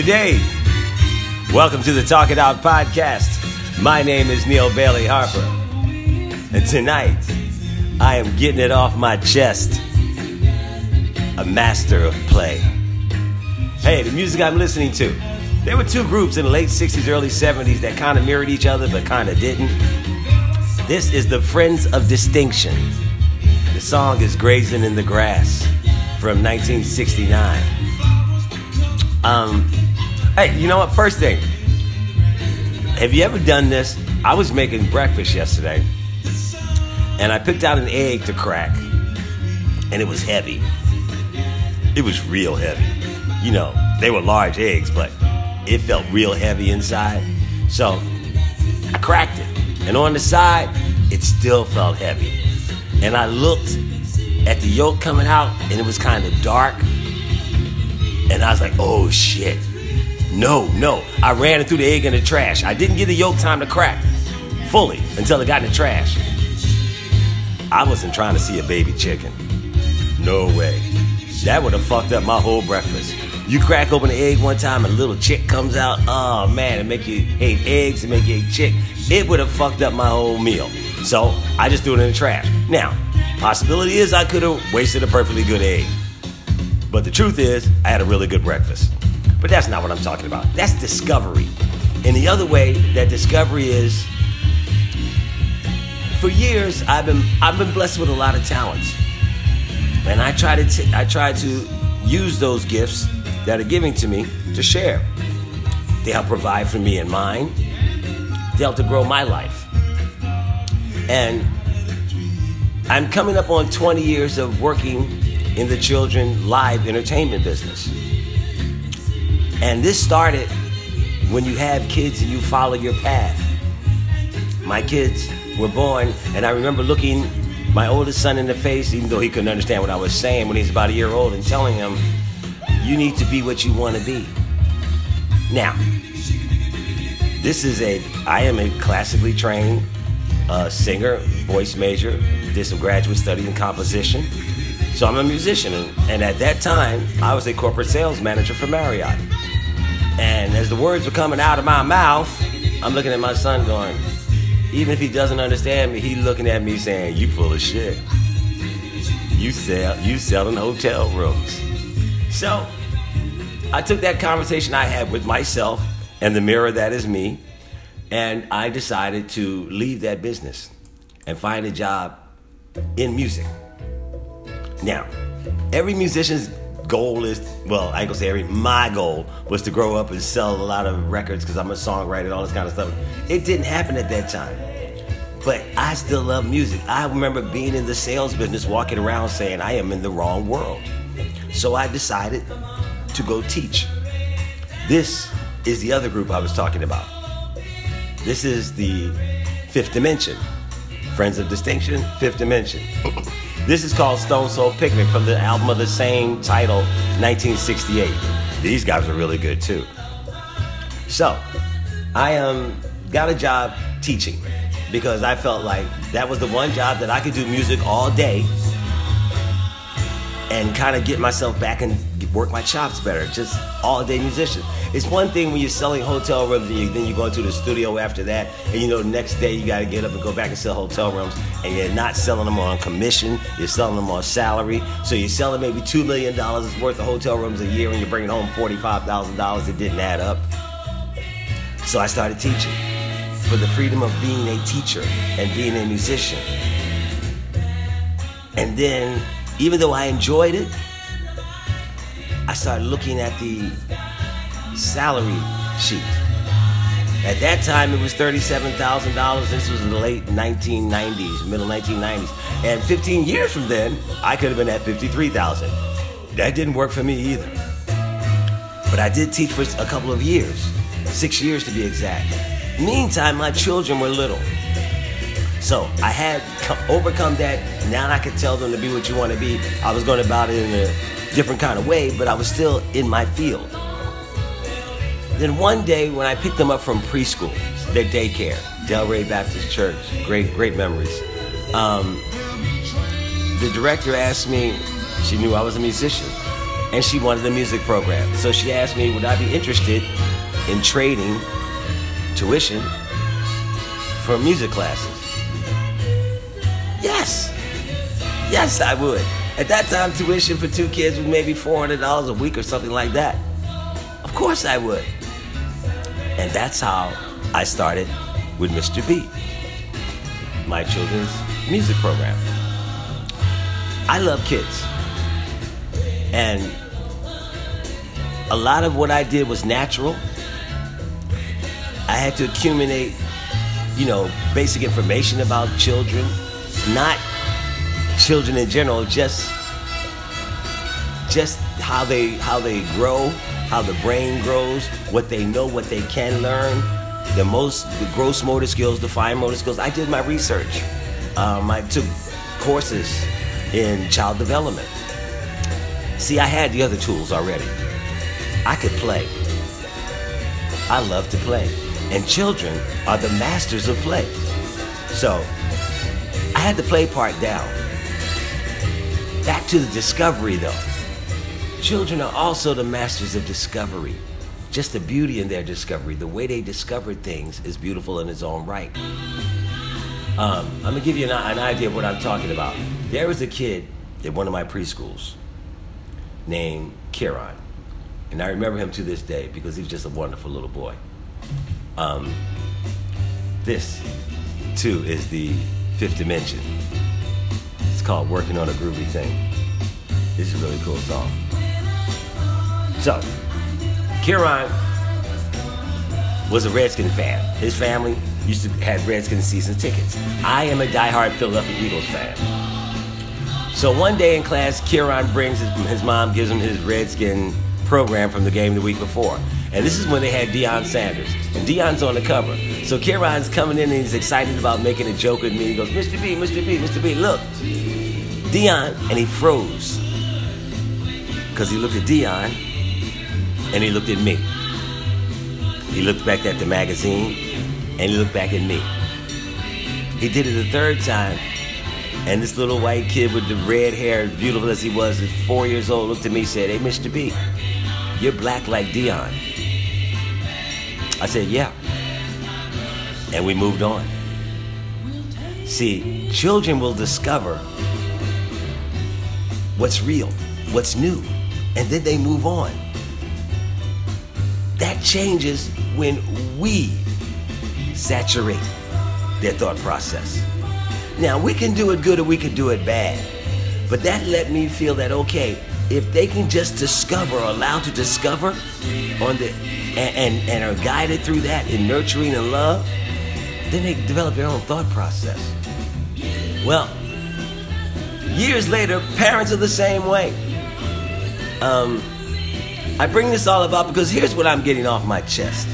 Good day. Welcome to the Talk It Out podcast. My name is Neal Bailey Harper. And tonight, I am getting it off my chest. A master of play. Hey, the music I'm listening to. There were two groups in the late 60s, early 70s that kind of mirrored each other but kind of didn't. This is the Friends of Distinction. The song is Grazing in the Grass from 1969. Um, hey, you know what? First thing, have you ever done this? I was making breakfast yesterday, and I picked out an egg to crack, and it was heavy. It was real heavy. You know, they were large eggs, but it felt real heavy inside. So I cracked it, and on the side, it still felt heavy. And I looked at the yolk coming out, and it was kind of dark. And I was like, oh shit. No, no. I ran it through the egg in the trash. I didn't give the yolk time to crack fully until it got in the trash. I wasn't trying to see a baby chicken. No way. That would have fucked up my whole breakfast. You crack open an egg one time and a little chick comes out. Oh man, it make you hate eggs, and make you hate chick. It would have fucked up my whole meal. So I just threw it in the trash. Now, possibility is I could have wasted a perfectly good egg. But the truth is, I had a really good breakfast. But that's not what I'm talking about. That's discovery. And the other way that discovery is, for years I've been I've been blessed with a lot of talents, and I try to t- I try to use those gifts that are giving to me to share. They help provide for me and mine. They help to grow my life. And I'm coming up on 20 years of working in the children live entertainment business. And this started when you have kids and you follow your path. My kids were born, and I remember looking my oldest son in the face, even though he couldn't understand what I was saying when he was about a year old, and telling him, You need to be what you want to be. Now, this is a, I am a classically trained uh, singer, voice major, did some graduate study in composition. So I'm a musician, and, and at that time, I was a corporate sales manager for Marriott. And as the words were coming out of my mouth, I'm looking at my son going, even if he doesn't understand me, he looking at me saying, "You full of shit. You sell, you selling hotel rooms." So I took that conversation I had with myself and the mirror that is me, and I decided to leave that business and find a job in music. Now, every musician's goal is well, I ain't gonna say every my goal was to grow up and sell a lot of records because I'm a songwriter, and all this kind of stuff. It didn't happen at that time. But I still love music. I remember being in the sales business, walking around saying I am in the wrong world. So I decided to go teach. This is the other group I was talking about. This is the fifth dimension. Friends of Distinction, fifth dimension. This is called Stone Soul Picnic from the album of the same title, 1968. These guys are really good too. So, I um, got a job teaching because I felt like that was the one job that I could do music all day and kind of get myself back and work my chops better. Just all day musician. It's one thing when you're selling hotel rooms and you, then you go into the studio after that, and you know the next day you got to get up and go back and sell hotel rooms, and you're not selling them on commission. You're selling them on salary. So you're selling maybe two million dollars worth of hotel rooms a year, and you're bringing home forty-five thousand dollars. It didn't add up. So I started teaching for the freedom of being a teacher and being a musician. And then, even though I enjoyed it, I started looking at the salary sheet. At that time, it was $37,000. This was in the late 1990s, middle 1990s. And 15 years from then, I could have been at 53,000. That didn't work for me either. But I did teach for a couple of years, six years to be exact. Meantime, my children were little. So I had overcome that. Now I could tell them to be what you want to be. I was going about it in a different kind of way, but I was still in my field. Then one day when I picked them up from preschool, their daycare, Delray Baptist Church, great, great memories. Um, the director asked me, she knew I was a musician. and she wanted a music program. So she asked me, would I be interested in trading tuition for music classes? Yes. Yes, I would. At that time, tuition for two kids was maybe $400 a week or something like that. Of course I would. And that's how I started with Mr. B, my children's music program. I love kids. And a lot of what I did was natural. I had to accumulate, you know, basic information about children, not children in general, just just how they how they grow, how the brain grows, what they know, what they can learn, the most the gross motor skills, the fine motor skills. I did my research. Um, I took courses in child development. See, I had the other tools already. I could play. I love to play. And children are the masters of play. So I had the play part down. Back to the discovery though. Children are also the masters of discovery. Just the beauty in their discovery. The way they discovered things is beautiful in its own right. Um, I'm gonna give you an, an idea of what I'm talking about. There was a kid at one of my preschools named Kieran. And I remember him to this day because he was just a wonderful little boy. Um, this, too, is the fifth dimension. It's called Working on a Groovy Thing. This is a really cool song. So, Kieran was a Redskin fan. His family used to have Redskin season tickets. I am a diehard Philadelphia Eagles fan. So one day in class, Kieran brings his, his mom gives him his Redskin program from the game the week before. And this is when they had Deion Sanders. And Deion's on the cover. So Kieran's coming in and he's excited about making a joke with me. He goes, Mr. B, Mr. B, Mr. B, look. Deion. And he froze. Because he looked at Deion and he looked at me. He looked back at the magazine and he looked back at me. He did it the third time. And this little white kid with the red hair, beautiful as he was, at four years old, looked at me and said, Hey, Mr. B, you're black like Deion. I said, Yeah. And we moved on. See, children will discover what's real, what's new, and then they move on. That changes when we saturate their thought process. Now, we can do it good or we can do it bad. But that let me feel that, okay, if they can just discover or allow to discover on the and, and, and are guided through that in nurturing and love, then they develop their own thought process. Well, years later, parents are the same way. Um, I bring this all about because here's what I'm getting off my chest.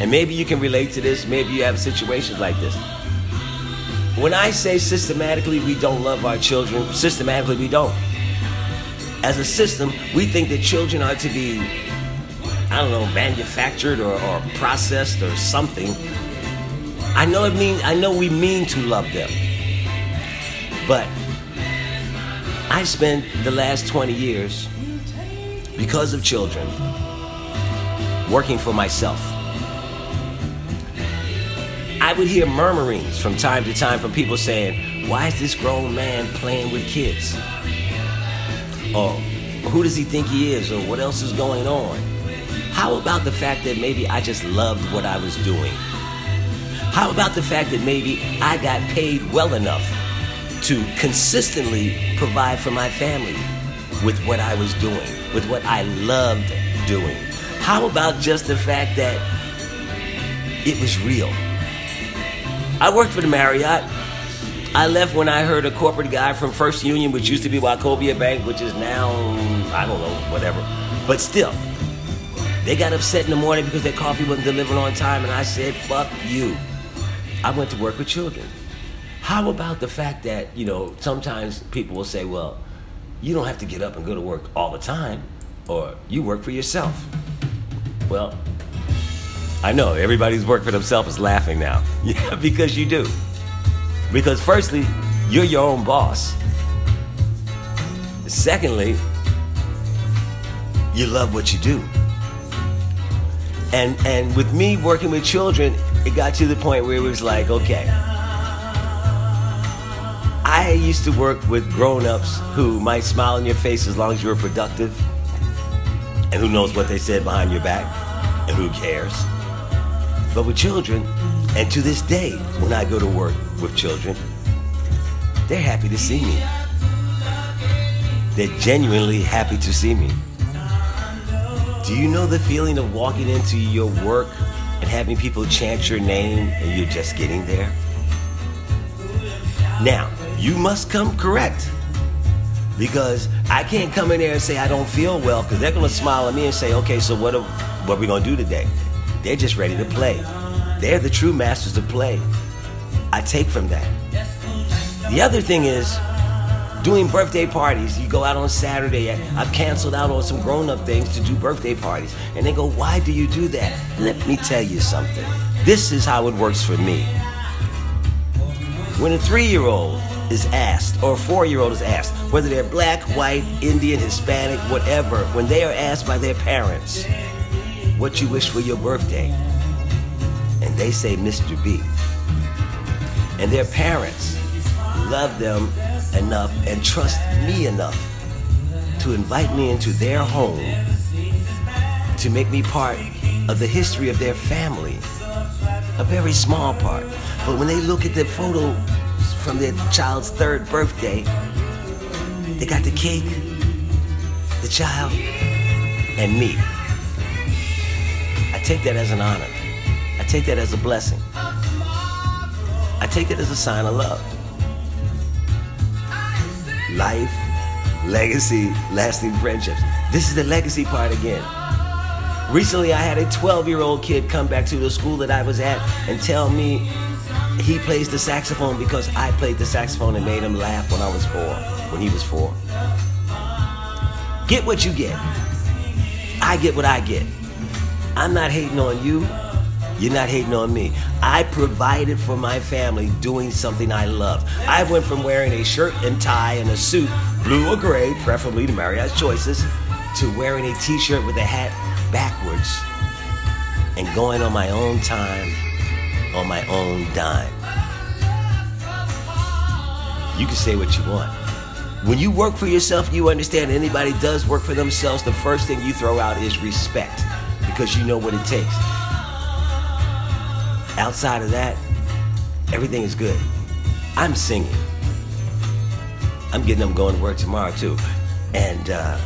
And maybe you can relate to this, maybe you have situations like this. When I say systematically we don't love our children, systematically we don't. As a system, we think that children are to be, I don't know, manufactured or, or processed or something. I know it mean I know we mean to love them. But I spent the last 20 years because of children working for myself. I would hear murmurings from time to time from people saying, Why is this grown man playing with kids? Or who does he think he is? Or what else is going on? How about the fact that maybe I just loved what I was doing? How about the fact that maybe I got paid well enough to consistently provide for my family with what I was doing, with what I loved doing? How about just the fact that it was real? I worked for the Marriott. I left when I heard a corporate guy from First Union, which used to be Wachovia Bank, which is now, I don't know, whatever. But still, they got upset in the morning because their coffee wasn't delivered on time, and I said, fuck you. I went to work with children. How about the fact that, you know, sometimes people will say, well, you don't have to get up and go to work all the time, or you work for yourself. Well, I know everybody's work for themselves is laughing now. Yeah, because you do. Because firstly, you're your own boss. Secondly, you love what you do. And and with me working with children, it got to the point where it was like, okay. I used to work with grown-ups who might smile in your face as long as you were productive. And who knows what they said behind your back? And who cares? But with children, and to this day, when I go to work with children, they're happy to see me. They're genuinely happy to see me. Do you know the feeling of walking into your work and having people chant your name and you're just getting there? Now, you must come correct. Because I can't come in there and say I don't feel well because they're to smile at me and say, okay, so what are, what are we to do today? They're just ready to play. They're the true masters of play. I take from that. The other thing is doing birthday parties. You go out on Saturday. I've canceled out on some grown up things to do birthday parties. And they go, Why do you do that? Let me tell you something. This is how it works for me. When a three year old is asked, or a four year old is asked, whether they're black, white, Indian, Hispanic, whatever, when they are asked by their parents, what you wish for your birthday, and they say Mr. B, and their parents love them enough and trust me enough to invite me into their home to make me part of the history of their family. A very small part. But when they look at the photo from their child's third birthday, they got the cake, the child, and me. I take that as an honor. I take that as a blessing. I take that as a sign of love. Life, legacy, lasting friendships. This is the legacy part again. Recently, I had a 12 year old kid come back to the school that I was at and tell me he plays the saxophone because I played the saxophone and made him laugh when I was four, when he was four. Get what you get. I get what I get. I'm not hating on you. You're not hating on me. I provided for my family doing something I love. I went from wearing a shirt and tie and a suit, blue or gray, preferably to Marriott's choices, to wearing a t shirt with a hat backwards and going on my own time, on my own dime. You can say what you want. When you work for yourself, you understand anybody does work for themselves, the first thing you throw out is respect because you know what it takes. Outside of that, everything is good. I'm singing. I'm getting them going to work tomorrow too. And uh,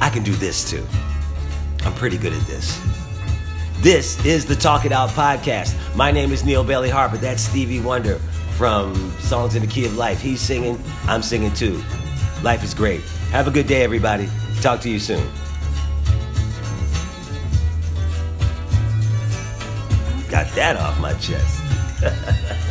I can do this too. I'm pretty good at this. This is the Talk It Out podcast. My name is Neal Bailey Harper. That's Stevie Wonder from Songs in the Key of Life. He's singing, I'm singing too. Life is great. Have a good day, everybody. Talk to you soon. Got that off my chest.